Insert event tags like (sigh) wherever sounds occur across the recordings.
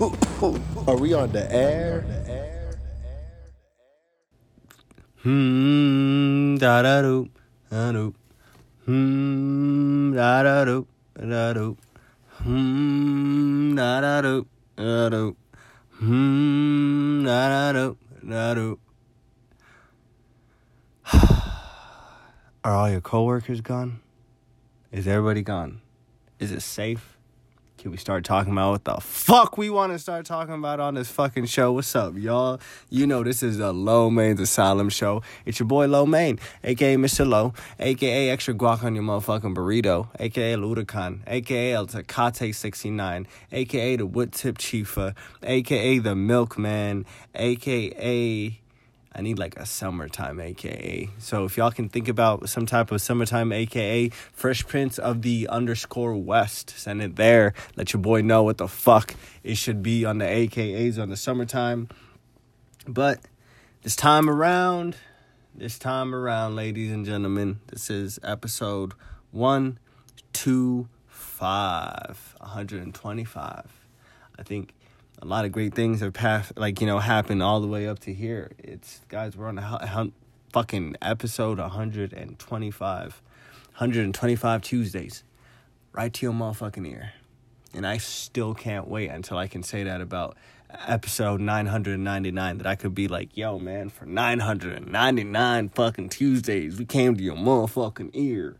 Are we on the air? Hmm, da da do, da do. Hmm, da da do, da do. Hmm, da da do, da do. Hmm, da da do, da do. (sighs) Are all your coworkers gone? Is everybody gone? Is it safe? Can we start talking about what the fuck we want to start talking about on this fucking show? What's up, y'all? You know this is the Low Main's Asylum show. It's your boy Low Main, aka Mr. Low, aka extra guac on your motherfucking burrito, aka Ludacan, aka El Tecate 69, aka the Wood Tip Chiefa, aka the Milkman, aka I need like a summertime AKA. So if y'all can think about some type of summertime AKA, Fresh Prince of the underscore West, send it there. Let your boy know what the fuck it should be on the AKAs on the summertime. But this time around, this time around, ladies and gentlemen, this is episode 125, 125. I think a lot of great things have passed, like you know, happened all the way up to here. It's guys, we're on a fucking episode 125, 125 Tuesdays, right to your motherfucking ear, and I still can't wait until I can say that about episode 999 that I could be like, yo, man, for 999 fucking Tuesdays, we came to your motherfucking ear.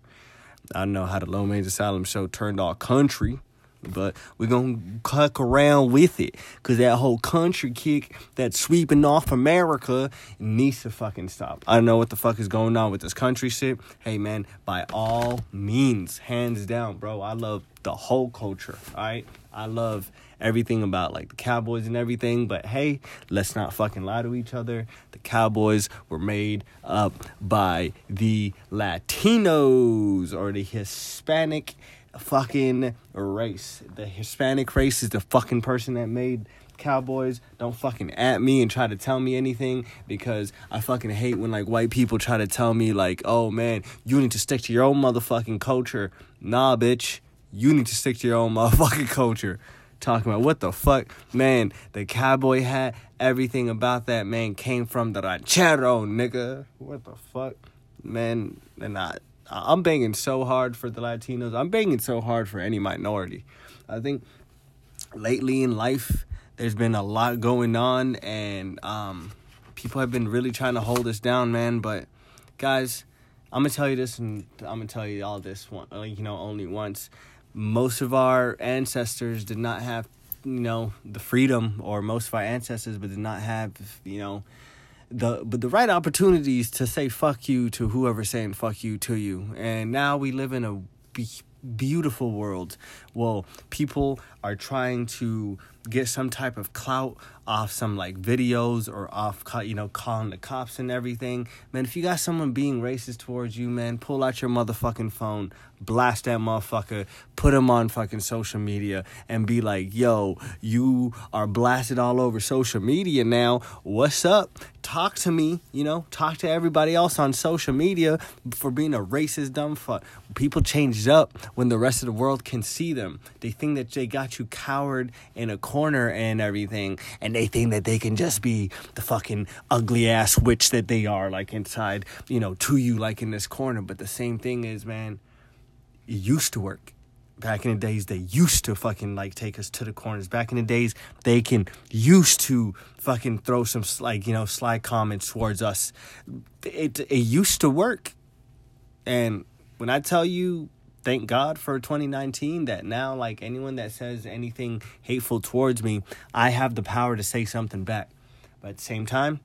I don't know how the Low Main's Asylum show turned our country but we're gonna cuck around with it because that whole country kick that's sweeping off America needs to fucking stop. I don't know what the fuck is going on with this country shit. Hey man, by all means, hands down, bro. I love the whole culture. All right, I love everything about like the Cowboys and everything. But hey, let's not fucking lie to each other. The Cowboys were made up by the Latinos or the Hispanic fucking race. The Hispanic race is the fucking person that made Cowboys. Don't fucking at me and try to tell me anything because I fucking hate when like white people try to tell me like, "Oh man, you need to stick to your own motherfucking culture." Nah, bitch. You need to stick to your own motherfucking (laughs) culture. Talking about what the fuck, man. The cowboy hat, everything about that man came from the ranchero, nigga. What the fuck, man? they're I, I'm banging so hard for the Latinos. I'm banging so hard for any minority. I think lately in life, there's been a lot going on, and um, people have been really trying to hold us down, man. But guys, I'm gonna tell you this, and I'm gonna tell you all this one, like you know, only once. Most of our ancestors did not have, you know, the freedom, or most of our ancestors, but did not have, you know the but the right opportunities to say fuck you to whoever's saying fuck you to you. And now we live in a be- beautiful world. Well, people are trying to get some type of clout off some like videos or off you know calling the cops and everything. Man if you got someone being racist towards you man pull out your motherfucking phone blast that motherfucker put him on fucking social media and be like yo you are blasted all over social media now. What's up? Talk to me you know? Talk to everybody else on social media for being a racist dumb fuck. People change up when the rest of the world can see them. They think that they got you cowered in a corner and everything and they think that they can just be the fucking ugly ass witch that they are like inside you know to you like in this corner. But the same thing is man it used to work. Back in the days they used to fucking like take us to the corners. Back in the days they can used to fucking throw some like you know sly comments towards us. It it used to work. And when i tell you thank God for 2019 that now, like anyone that says anything hateful towards me, I have the power to say something back. But at the same time,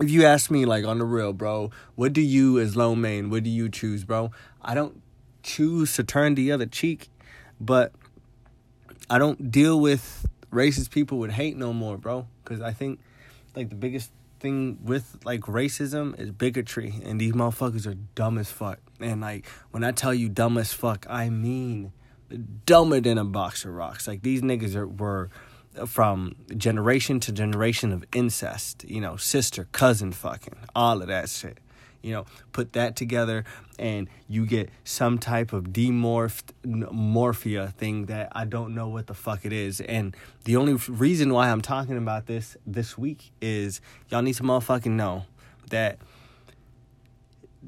if you ask me, like on the real, bro, what do you as Low Main, what do you choose, bro? I don't choose to turn the other cheek, but I don't deal with racist people with hate no more, bro. Because I think, like, the biggest thing with like racism is bigotry and these motherfuckers are dumb as fuck. And like when i tell you dumb as fuck i mean dumber than a box of rocks. Like these niggas are were from generation to generation of incest you know sister cousin fucking all of that shit you know, put that together and you get some type of demorphed morphia thing that I don't know what the fuck it is. And the only reason why I'm talking about this this week is y'all need to motherfucking know that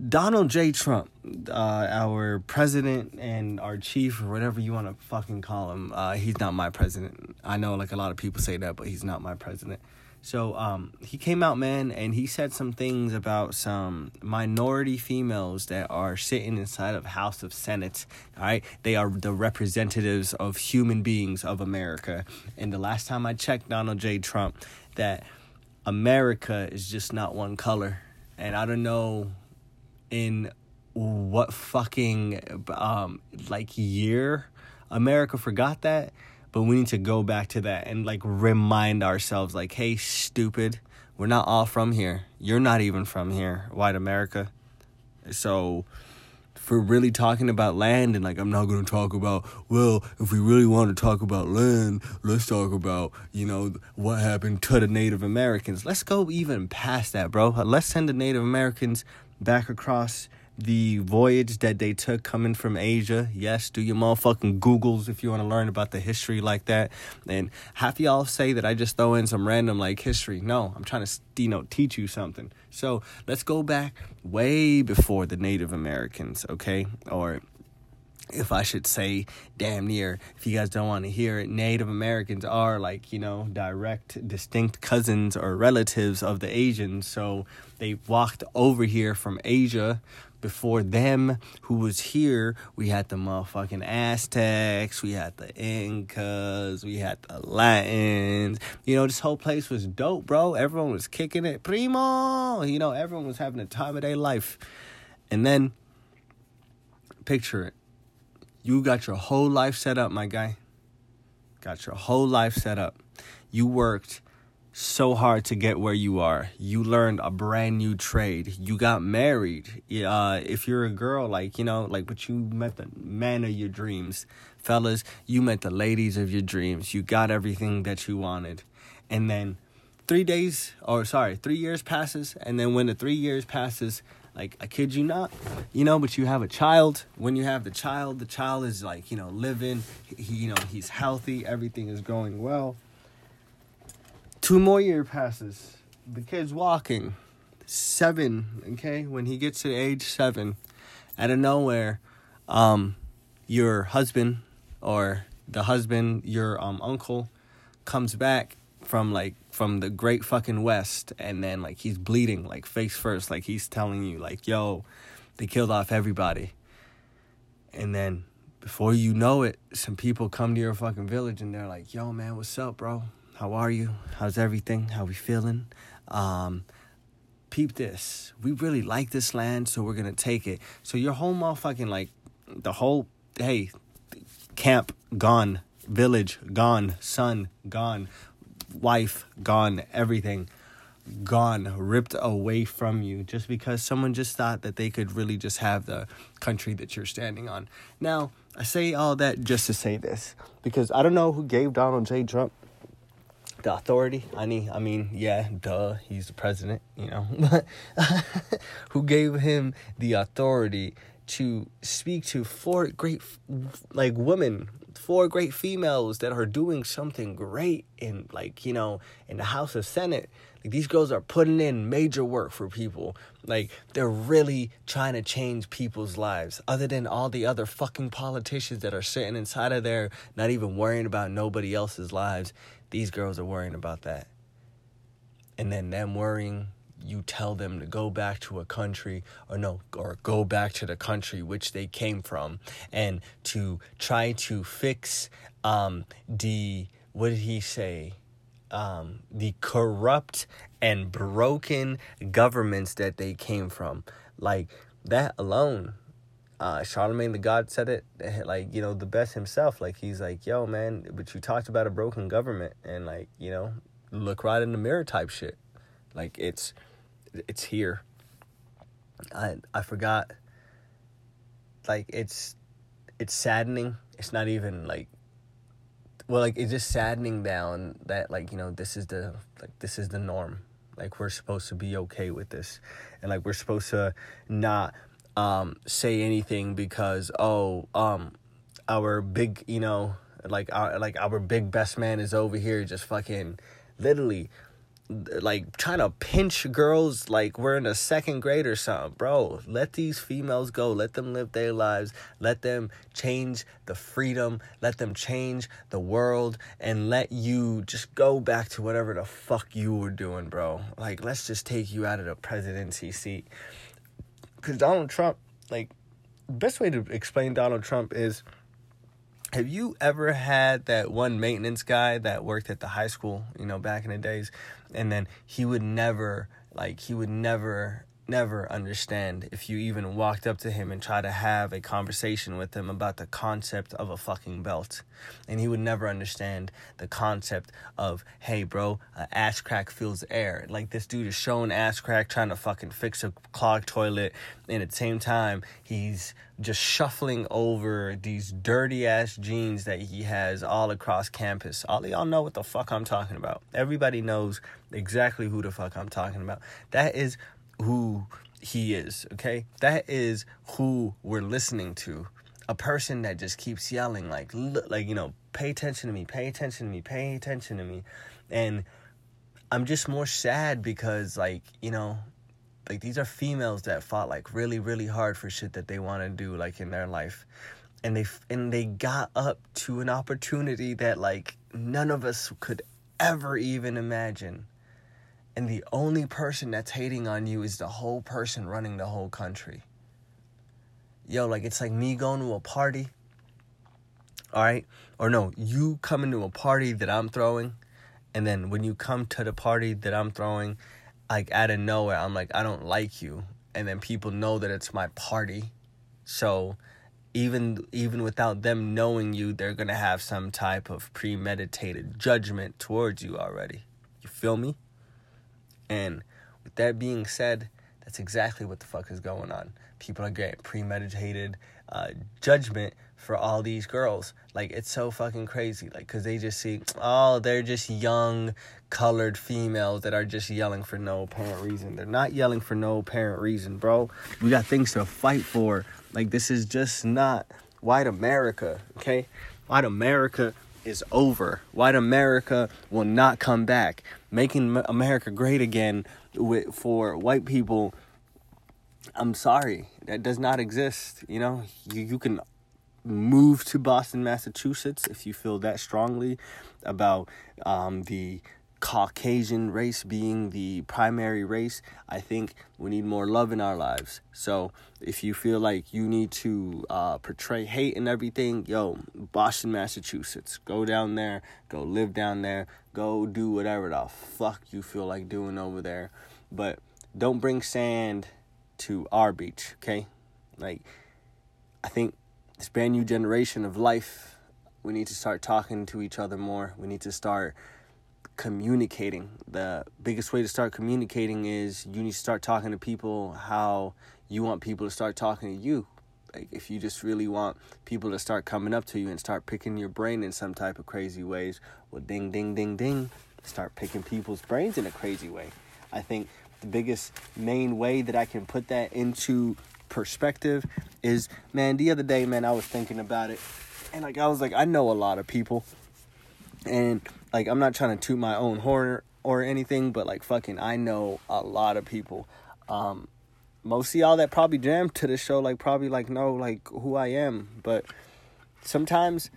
Donald J. Trump, uh, our president and our chief, or whatever you want to fucking call him, uh, he's not my president. I know, like a lot of people say that, but he's not my president. So um, he came out, man, and he said some things about some minority females that are sitting inside of House of Senate. All right, they are the representatives of human beings of America. And the last time I checked, Donald J. Trump, that America is just not one color. And I don't know in what fucking um like year America forgot that, but we need to go back to that and like remind ourselves like, hey, stupid, we're not all from here. You're not even from here, white America. So we're really talking about land and like I'm not going to talk about well if we really want to talk about land let's talk about you know what happened to the Native Americans let's go even past that bro let's send the Native Americans back across the voyage that they took coming from Asia. Yes, do your motherfucking Googles if you want to learn about the history like that. And half y'all say that I just throw in some random like history. No, I'm trying to you know teach you something. So let's go back way before the Native Americans, okay? Or if I should say damn near, if you guys don't want to hear it, Native Americans are like, you know, direct, distinct cousins or relatives of the Asians. So they walked over here from Asia. Before them, who was here, we had the motherfucking Aztecs, we had the Incas, we had the Latins. You know, this whole place was dope, bro. Everyone was kicking it. Primo! You know, everyone was having a time of their life. And then, picture it you got your whole life set up, my guy. Got your whole life set up. You worked so hard to get where you are. You learned a brand new trade. You got married. Uh, if you're a girl, like, you know, like, but you met the man of your dreams. Fellas, you met the ladies of your dreams. You got everything that you wanted. And then three days, or sorry, three years passes. And then when the three years passes, like I kid you not, you know, but you have a child. When you have the child, the child is like, you know, living, he, you know, he's healthy, everything is going well. Two more year passes. The kid's walking. Seven, okay? When he gets to age seven, out of nowhere, um, your husband or the husband, your um uncle, comes back from like from the great fucking west and then like he's bleeding like face first like he's telling you like yo they killed off everybody and then before you know it some people come to your fucking village and they're like yo man what's up bro how are you? How's everything? How we feeling? Um peep this. We really like this land so we're gonna take it. So your whole motherfucking like the whole hey camp gone. Village gone. Son gone. Wife gone, everything gone, ripped away from you just because someone just thought that they could really just have the country that you're standing on. Now, I say all that just to say this because I don't know who gave Donald J. Trump the authority. I mean, I mean, yeah, duh, he's the president, you know. (laughs) But who gave him the authority to speak to four great like women four great females that are doing something great in like you know in the house of senate like these girls are putting in major work for people like they're really trying to change people's lives other than all the other fucking politicians that are sitting inside of there not even worrying about nobody else's lives these girls are worrying about that. And then them worrying you tell them to go back to a country or no or go back to the country which they came from and to try to fix um the what did he say? Um the corrupt and broken governments that they came from. Like that alone uh, Charlemagne the God said it like you know the best himself like he's like yo man but you talked about a broken government and like you know look right in the mirror type shit like it's it's here. I I forgot. Like it's it's saddening. It's not even like well like it's just saddening down that like you know this is the like this is the norm Like we're supposed to be okay with this, and like we're supposed to not um, say anything because oh um, our big you know like our like our big best man is over here just fucking literally like trying to pinch girls like we're in a second grade or something. Bro, let these females go. Let them live their lives. Let them change the freedom. Let them change the world and let you just go back to whatever the fuck you were doing, bro. Like, let's just take you out of the presidency seat. Because Donald Trump, like, best way to explain Donald Trump is have you ever had that one maintenance guy that worked at the high school, you know, back in the days, and then he would never, like, he would never never understand if you even walked up to him and tried to have a conversation with him about the concept of a fucking belt. And he would never understand the concept of, hey, bro, uh, ass crack fills air. Like this dude is showing ass crack trying to fucking fix a clogged toilet. And at the same time, he's just shuffling over these dirty ass jeans that he has all across campus. All y'all know what the fuck I'm talking about. Everybody knows exactly who the fuck I'm talking about. That is who he is, okay? That is who we're listening to. A person that just keeps yelling like like you know, pay attention to me, pay attention to me, pay attention to me. And I'm just more sad because like, you know, like these are females that fought like really really hard for shit that they want to do like in their life. And they and they got up to an opportunity that like none of us could ever even imagine and the only person that's hating on you is the whole person running the whole country. Yo, like it's like me going to a party. All right? Or no, you coming to a party that I'm throwing, and then when you come to the party that I'm throwing, like out of nowhere, I'm like, I don't like you. And then people know that it's my party. So even even without them knowing you, they're gonna have some type of premeditated judgment towards you already. You feel me? And with that being said, that's exactly what the fuck is going on. People are getting premeditated uh, judgment for all these girls. Like, it's so fucking crazy. Like, because they just see, oh, they're just young, colored females that are just yelling for no apparent reason. They're not yelling for no apparent reason, bro. We got things to fight for. Like, this is just not white America, okay? White America is over. White America will not come back. Making America great again with, for white people, I'm sorry, that does not exist. You know, you, you can move to Boston, Massachusetts if you feel that strongly about um, the Caucasian race being the primary race, I think we need more love in our lives. So if you feel like you need to uh, portray hate and everything, yo, Boston, Massachusetts, go down there, go live down there, go do whatever the fuck you feel like doing over there. But don't bring sand to our beach, okay? Like, I think this brand new generation of life, we need to start talking to each other more. We need to start communicating. The biggest way to start communicating is you need to start talking to people how you want people to start talking to you. Like if you just really want people to start coming up to you and start picking your brain in some type of crazy ways, well ding ding ding ding, start picking people's brains in a crazy way. I think the biggest main way that I can put that into perspective is man, the other day, man, I was thinking about it and like I was like I know a lot of people and like I'm not trying to toot my own horn or anything, but like fucking I know a lot of people. Um most of y'all that probably jammed to the show like probably like know like who I am, but sometimes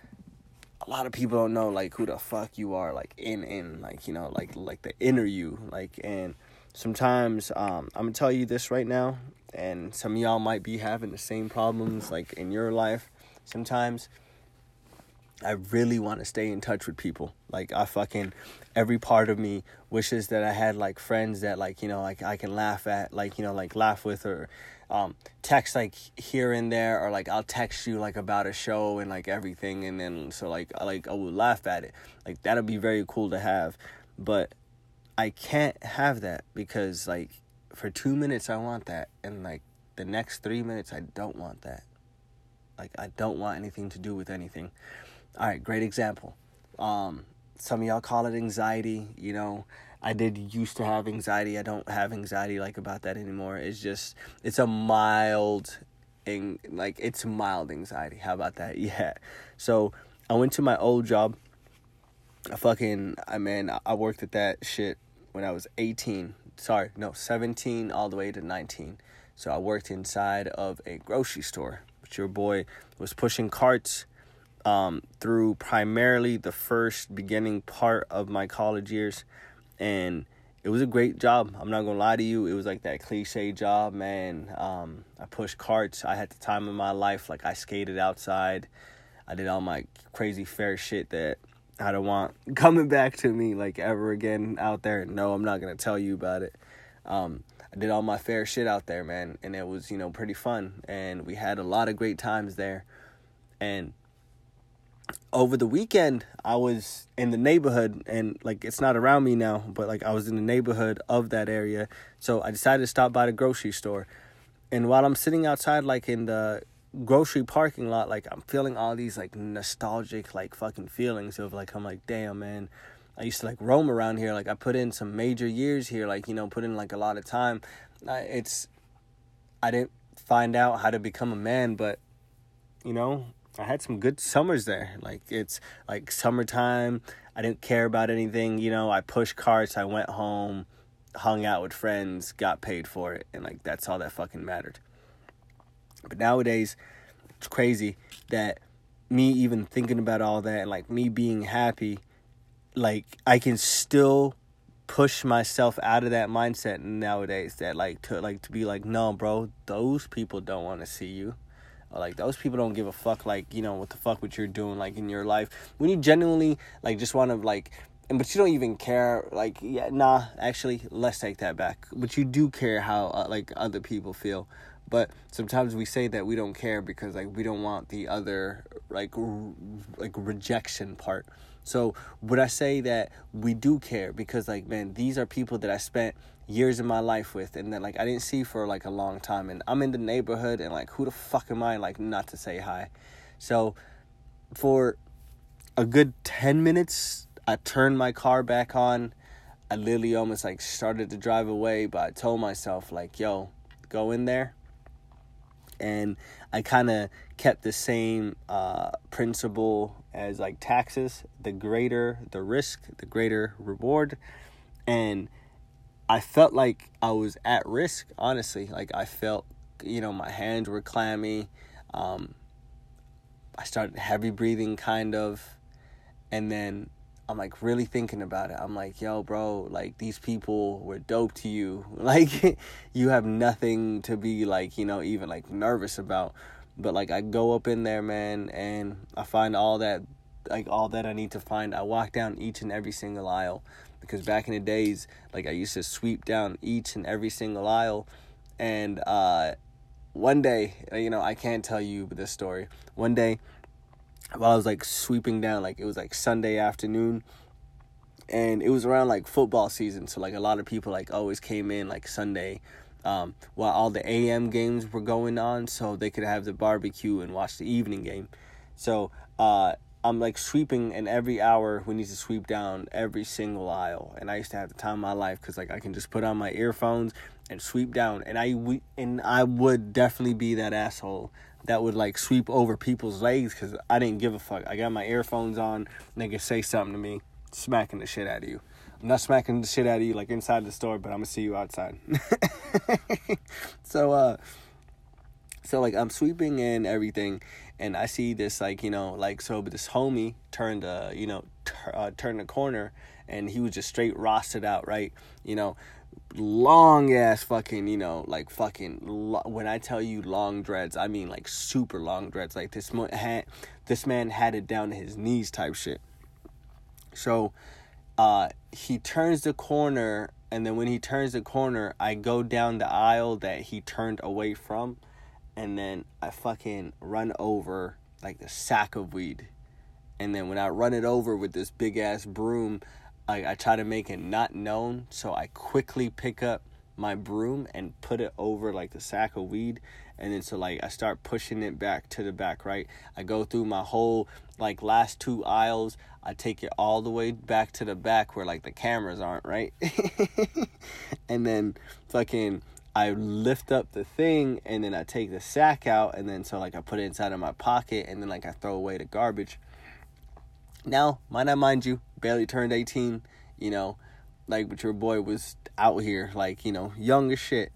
a lot of people don't know like who the fuck you are like in in like you know like like the inner you like and sometimes um I'm gonna tell you this right now and some y'all might be having the same problems like in your life sometimes I really want to stay in touch with people. Like I fucking every part of me wishes that I had like friends that like, you know, like I can laugh at, like, you know, like laugh with or um text like here and there or like I'll text you like about a show and like everything and then so like I like I would laugh at it. Like that'll be very cool to have. But I can't have that because like for 2 minutes I want that and like the next 3 minutes I don't want that. Like I don't want anything to do with anything. All right, great example. Um, some of y'all call it anxiety, you know. I did used to have anxiety. I don't have anxiety like about that anymore. It's just it's a mild and like it's mild anxiety. How about that? (laughs) Yeah. So I went to my old job. I fucking I mean I worked at that shit when I was 18. Sorry, no, 17 all the way to 19. So I worked inside of a grocery store. Which your boy was pushing carts um, through primarily the first beginning part of my college years, and it was a great job. I'm not gonna lie to you. It was like that cliche job, man. Um, I pushed carts. I had the time of my life. Like I skated outside. I did all my crazy fair shit that I don't want (laughs) coming back to me like ever again out there. No, I'm not gonna tell you about it. Um, I did all my fair shit out there, man, and it was you know pretty fun, and we had a lot of great times there, and over the weekend I was in the neighborhood and like it's not around me now, but like I was in the neighborhood of that area. So I decided to stop by the grocery store. And while I'm sitting outside like in the grocery parking lot, like I'm feeling all these like nostalgic like fucking feelings of like I'm like, damn man, I used to like roam around here. Like I put in some major years here, like, you know, put in like a lot of time. It's I didn't find out how to become a man, but you know, I had some good summers there. Like it's like summertime. I didn't care about anything. You know, I pushed carts. I went home, hung out with friends, got paid for it, and like that's all that fucking mattered. But nowadays, it's crazy that me even thinking about all that and like me being happy, like I can still push myself out of that mindset nowadays. That like to like to be like, no, bro, those people don't want to see you like those people don't give a fuck like you know what the fuck what you're doing like in your life. When you genuinely like just want to like and but you don't even care like yeah nah actually let's take that back. But you do care how uh, like other people feel. But sometimes we say that we don't care because like we don't want the other like like rejection part so would i say that we do care because like man these are people that i spent years of my life with and that like I didn't see for like a long time and I'm in the neighborhood and like who the fuck am I like not to say hi. So for a good 10 minutes I turned my car back on. I literally almost like started to drive away, but I told myself like, "Yo, go in there." And I kind of kept the same uh, principle as like taxes. The greater the risk, the greater reward. And I felt like I was at risk, honestly. Like I felt, you know, my hands were clammy. Um, I started heavy breathing, kind of, and then I'm like really thinking about it. I'm like, yo, bro, like these people were dope to you. (laughs) Like you have nothing to be like, you know, even like nervous about. But like I go up in there, man, and I find all that like all that I need to find. I walk down each and every single aisle because back in the days, like I used to sweep down each and every single aisle, and uh, one day, you know, I can't tell you this story. One day, while I was like sweeping down, like it was like Sunday afternoon, and it was around like football season, so like a lot of people like always came in like Sunday. Um, while all the AM games were going on, so they could have the barbecue and watch the evening game. So uh, I'm like sweeping, and every hour we need to sweep down every single aisle. And I used to have the time of my life because like I can just put on my earphones and sweep down. And I we, and I would definitely be that asshole that would like sweep over people's legs because I didn't give a fuck. I got my earphones on, nigga say something to me, smacking the shit out of you. I'm not smacking the shit out of you like inside the store, but I'm gonna see you outside. (laughs) so uh so like I'm sweeping in everything and I see this like you know like so but this homie turned uh you know t- uh, turned the corner and he was just straight rostered out right? You know long ass fucking you know like fucking lo- when I tell you long dreads I mean like super long dreads. Like this had this man had it down to his knees type shit. So uh he turns the corner and then when he turns the corner I go down the aisle that he turned away from and then I fucking run over like the sack of weed. And then when I run it over with this big ass broom, I, I try to make it not known. So I quickly pick up my broom and put it over like the sack of weed and then so like I start pushing it back to the back, right? I go through my whole like last two aisles. I take it all the way back to the back where like the cameras aren't, right? (laughs) and then fucking I lift up the thing and then I take the sack out and then so like I put it inside of my pocket and then like I throw away the garbage. Now, might I mind you, barely turned 18, you know, like but your boy was out here like, you know, young as shit.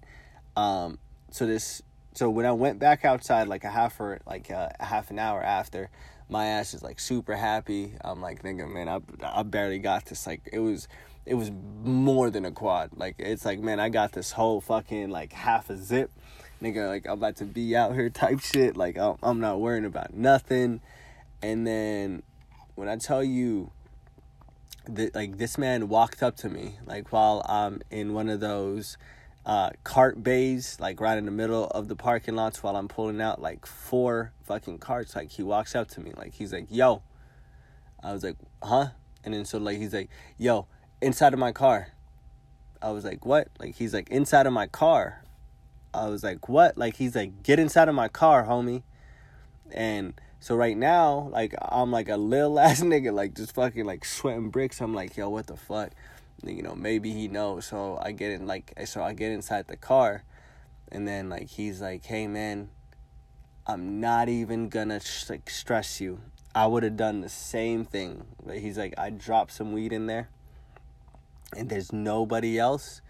Um so this so when I went back outside like a half or like a, a half an hour after, my ass is like super happy. I'm like thinking, man, I I barely got this. Like it was it was more than a quad. Like it's like, man, I got this whole fucking like half a zip, nigga. Like I'm about to be out here type shit. Like I'm not worrying about nothing. And then when I tell you that, like this man walked up to me, like while I'm in one of those uh, cart bays, like right in the middle of the parking lots while I'm pulling out like four fucking carts. Like he walks up to me, like he's like, "Yo," I was like, "Huh?" And then so like he's like, "Yo." Inside of my car. I was like, what? Like, he's like, inside of my car. I was like, what? Like, he's like, get inside of my car, homie. And so right now, like, I'm like a little (laughs) ass nigga, like, just fucking, like, sweating bricks. I'm like, yo, what the fuck? You know, maybe he knows. So I get in, like, so I get inside the car. And then, like, he's like, hey, man, I'm not even gonna, like, stress you. I would have done the same thing. But he's like, I dropped some weed in there and there's nobody else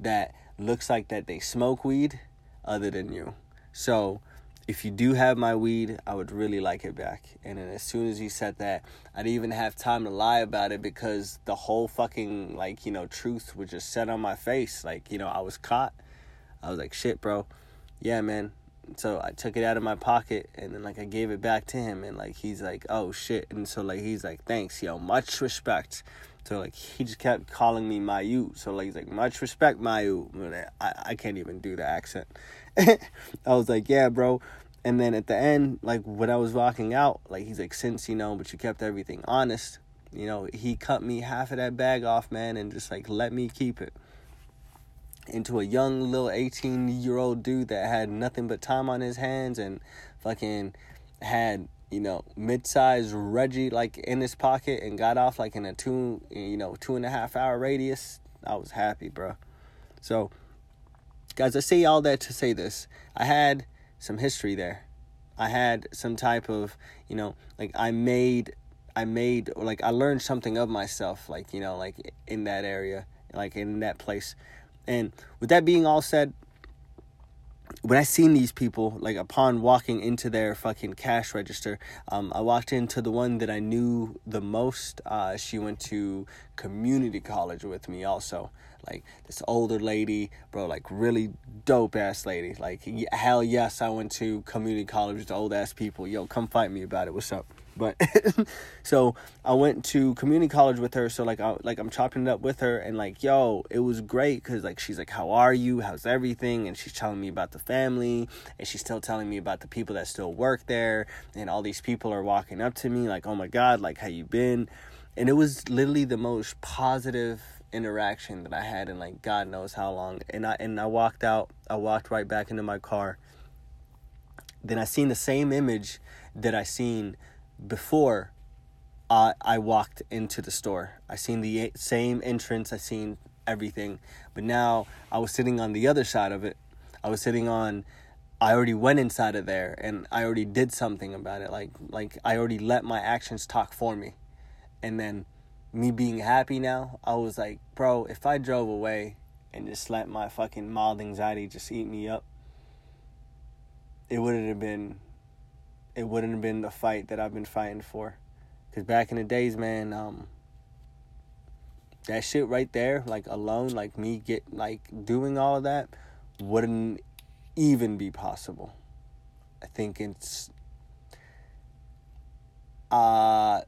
that looks like that they smoke weed other than you. So if you do have my weed, I would really like it back. And then as soon as he said that, I didn't even have time to lie about it because the whole fucking like, you know, truth was just set on my face. Like, you know, I was caught. I was like, shit, bro. Yeah, man. So I took it out of my pocket and then like I gave it back to him and like he's like, oh shit. And so like he's like, thanks, yo, much respect. So like he just kept calling me Mayu. So like he's like much respect Mayu. I I can't even do the accent. (laughs) I was like yeah, bro. And then at the end, like when I was walking out, like he's like since you know, but you kept everything honest. You know, he cut me half of that bag off, man, and just like let me keep it. Into a young little 18 year old dude that had nothing but time on his hands and fucking had you know, mid-sized Reggie like in his pocket and got off like in a two, you know, two and a half hour radius. I was happy, bro. So, guys, I say all that to say this. I had some history there. I had some type of, you know, like I made, I made, like I learned something of myself, like you know, like in that area, like in that place. And with that being all said, when I seen these people, like upon walking into their fucking cash register, um, I walked into the one that I knew the most. Uh, she went to community college with me also. Like this older lady, bro, like really dope ass lady. Like hell yes, I went to community college with old ass people. Yo, come fight me about it. What's up? But (laughs) so I went to community college with her. So like I like I'm chopping it up with her and like yo, it was great because like she's like, how are you? How's everything? And she's telling me about the family and she's still telling me about the people that still work there. And all these people are walking up to me like, oh my god, like how you been? And it was literally the most positive interaction that I had in like God knows how long. And I and I walked out. I walked right back into my car. Then I seen the same image that I seen before uh, I walked into the store. I seen the same entrance, I seen everything, but now I was sitting on the other side of it. I was sitting on I already went inside of there and I already did something about it. Like like I already let my actions talk for me. And then me being happy now, I was like, bro, if I drove away and just let my fucking mild anxiety just eat me up, it wouldn't have been it wouldn't have been the fight that I've been fighting for. Cause back in the days, man, um, that shit right there, like alone, like me get like doing all of that, wouldn't even be possible. I think it's uh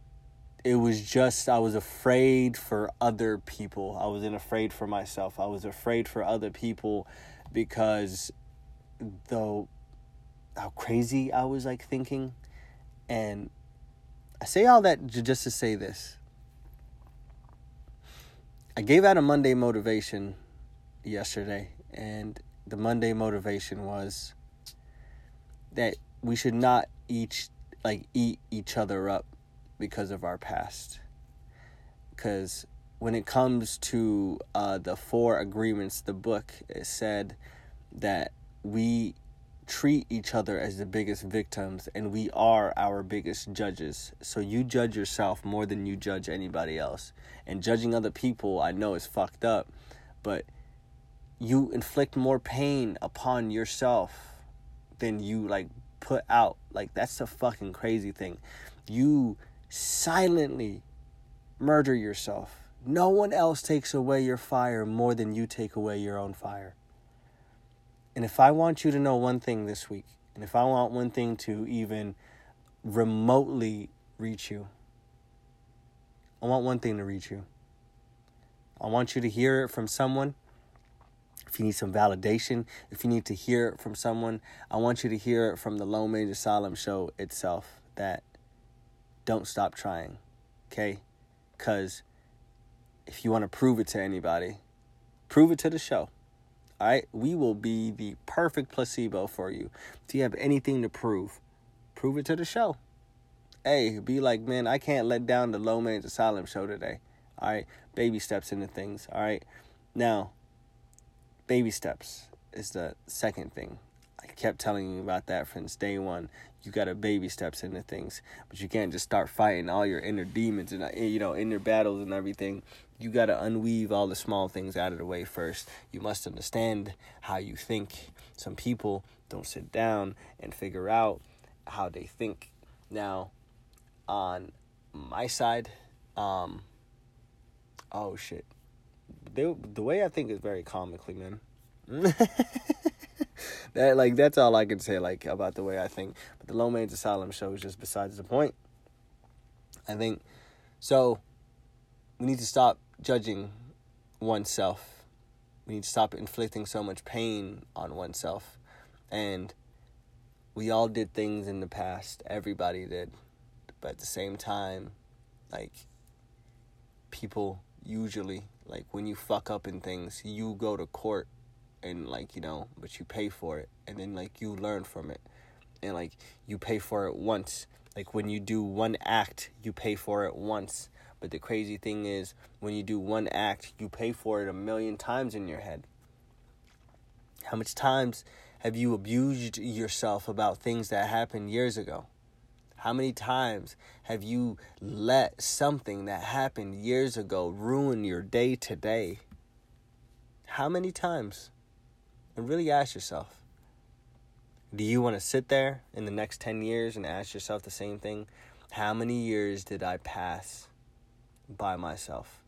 it was just I was afraid for other people. I wasn't afraid for myself. I was afraid for other people because though how crazy I was like thinking. And I say all that just to say this. I gave out a Monday motivation yesterday, and the Monday motivation was that we should not each like eat each other up because of our past. Because when it comes to uh, the four agreements, the book it said that we treat each other as the biggest victims and we are our biggest judges. So you judge yourself more than you judge anybody else. And judging other people, I know is fucked up, but you inflict more pain upon yourself than you like put out. Like that's the fucking crazy thing. You silently murder yourself. No one else takes away your fire more than you take away your own fire. And if I want you to know one thing this week, and if I want one thing to even remotely reach you, I want one thing to reach you. I want you to hear it from someone. If you need some validation, if you need to hear it from someone, I want you to hear it from the Low Major Asylum show itself that don't stop trying. Okay? Because if you want to prove it to anybody, prove it to the show. Right? We will be the perfect placebo for you. If you have anything to prove, prove it to the show. Hey, be like, man, I can't let down the Low Mange Asylum show today. All right? Baby steps into things. All right? Now, baby steps is the second thing. I kept telling you about that since day one. You got to baby steps into things, but you can't just start fighting all your inner demons and uh, you know inner battles and everything. You got to unweave all the small things out of the way first. You must understand how you think. Some people don't sit down and figure out how they think. Now, on my side, um, oh shit, they, the way I think is very comically, man. (laughs) that like that's all I can say like about the way I think. But the Low Mange Asylum show is just besides the point. I think so. We need to stop judging oneself. We need to stop inflicting so much pain on oneself. And we all did things in the past. Everybody did. But at the same time, like people usually like when you fuck up in things, you go to court and like, you know, but you pay for it and then like you learn from it. And like you pay for it once. Like when you do one act, you pay for it once. But the crazy thing is when you do one act, you pay for it a million times in your head. How much times have you abused yourself about things that happened years ago? How many times have you let something that happened years ago ruin your day today? How many times? And really ask yourself do you want to sit there in the next 10 years and ask yourself the same thing? How many years did I pass by myself?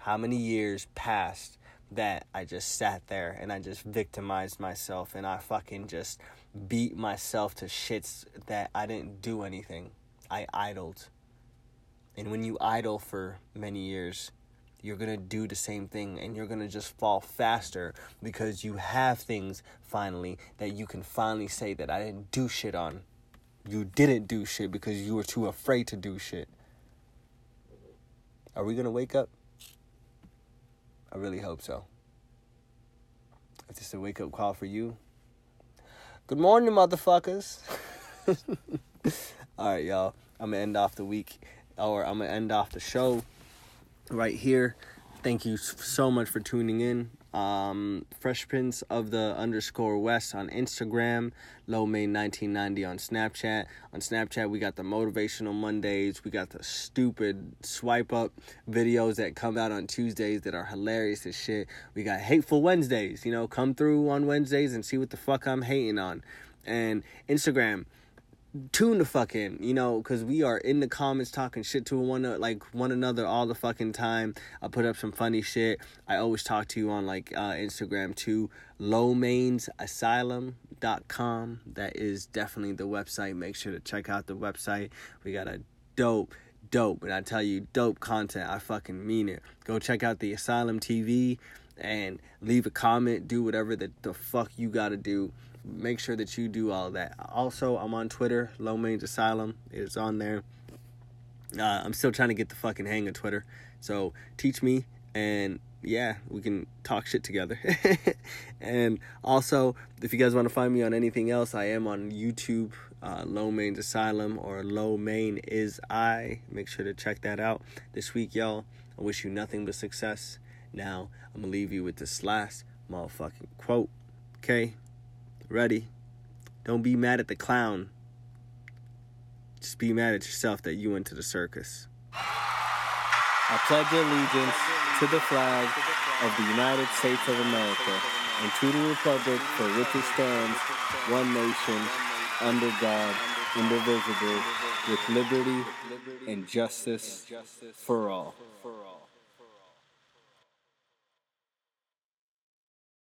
How many years passed that I just sat there and I just victimized myself and I fucking just beat myself to shits that I didn't do anything. I idled. And when you idle for many years, you're going to do the same thing and you're going to just fall faster because you have things finally that you can finally say that I didn't do shit on. You didn't do shit because you were too afraid to do shit. Are we going to wake up? I really hope so. If this is a wake up call for you, good morning, motherfuckers. (laughs) All right, y'all. I'm going to end off the week, or I'm going to end off the show right here. Thank you so much for tuning in. Um, Fresh Prince of the underscore West on Instagram, Low Mange 1990 on Snapchat. On Snapchat, we got the motivational Mondays. We got the stupid swipe up videos that come out on Tuesdays that are hilarious as shit. We got hateful Wednesdays. You know, come through on Wednesdays and see what the fuck I'm hating on. And Instagram, tune the fuck in, you know, because we are in the comments talking shit to one like one another all the fucking time. I put up some funny shit. I always talk to you on like uh, Instagram too. Lowmangesasylum.com. That is definitely the website. Make sure to check out the website. We got a dope, dope, and I tell you, dope content. I fucking mean it. Go check out the Asylum TV and leave a comment. Do whatever the, the fuck you gotta do make sure that you do all that. Also, I'm on Twitter, Low Mange Asylum is on there. Uh, I'm still trying to get the fucking hang of Twitter, so teach me and yeah, we can talk shit together. (laughs) and also, if you guys want to find me on anything else, I am on YouTube, uh, Low Main's Asylum or Low Main is I. Make sure to check that out this week, y'all. I wish you nothing but success. Now, I'm gonna leave you with this last motherfucking quote. Okay? Ready? Don't be mad at the clown. Just be mad at yourself that you went to the circus. I pledge allegiance to the flag of the United States of America and to the republic for which it stands, one nation, under God, indivisible, with liberty and justice for all.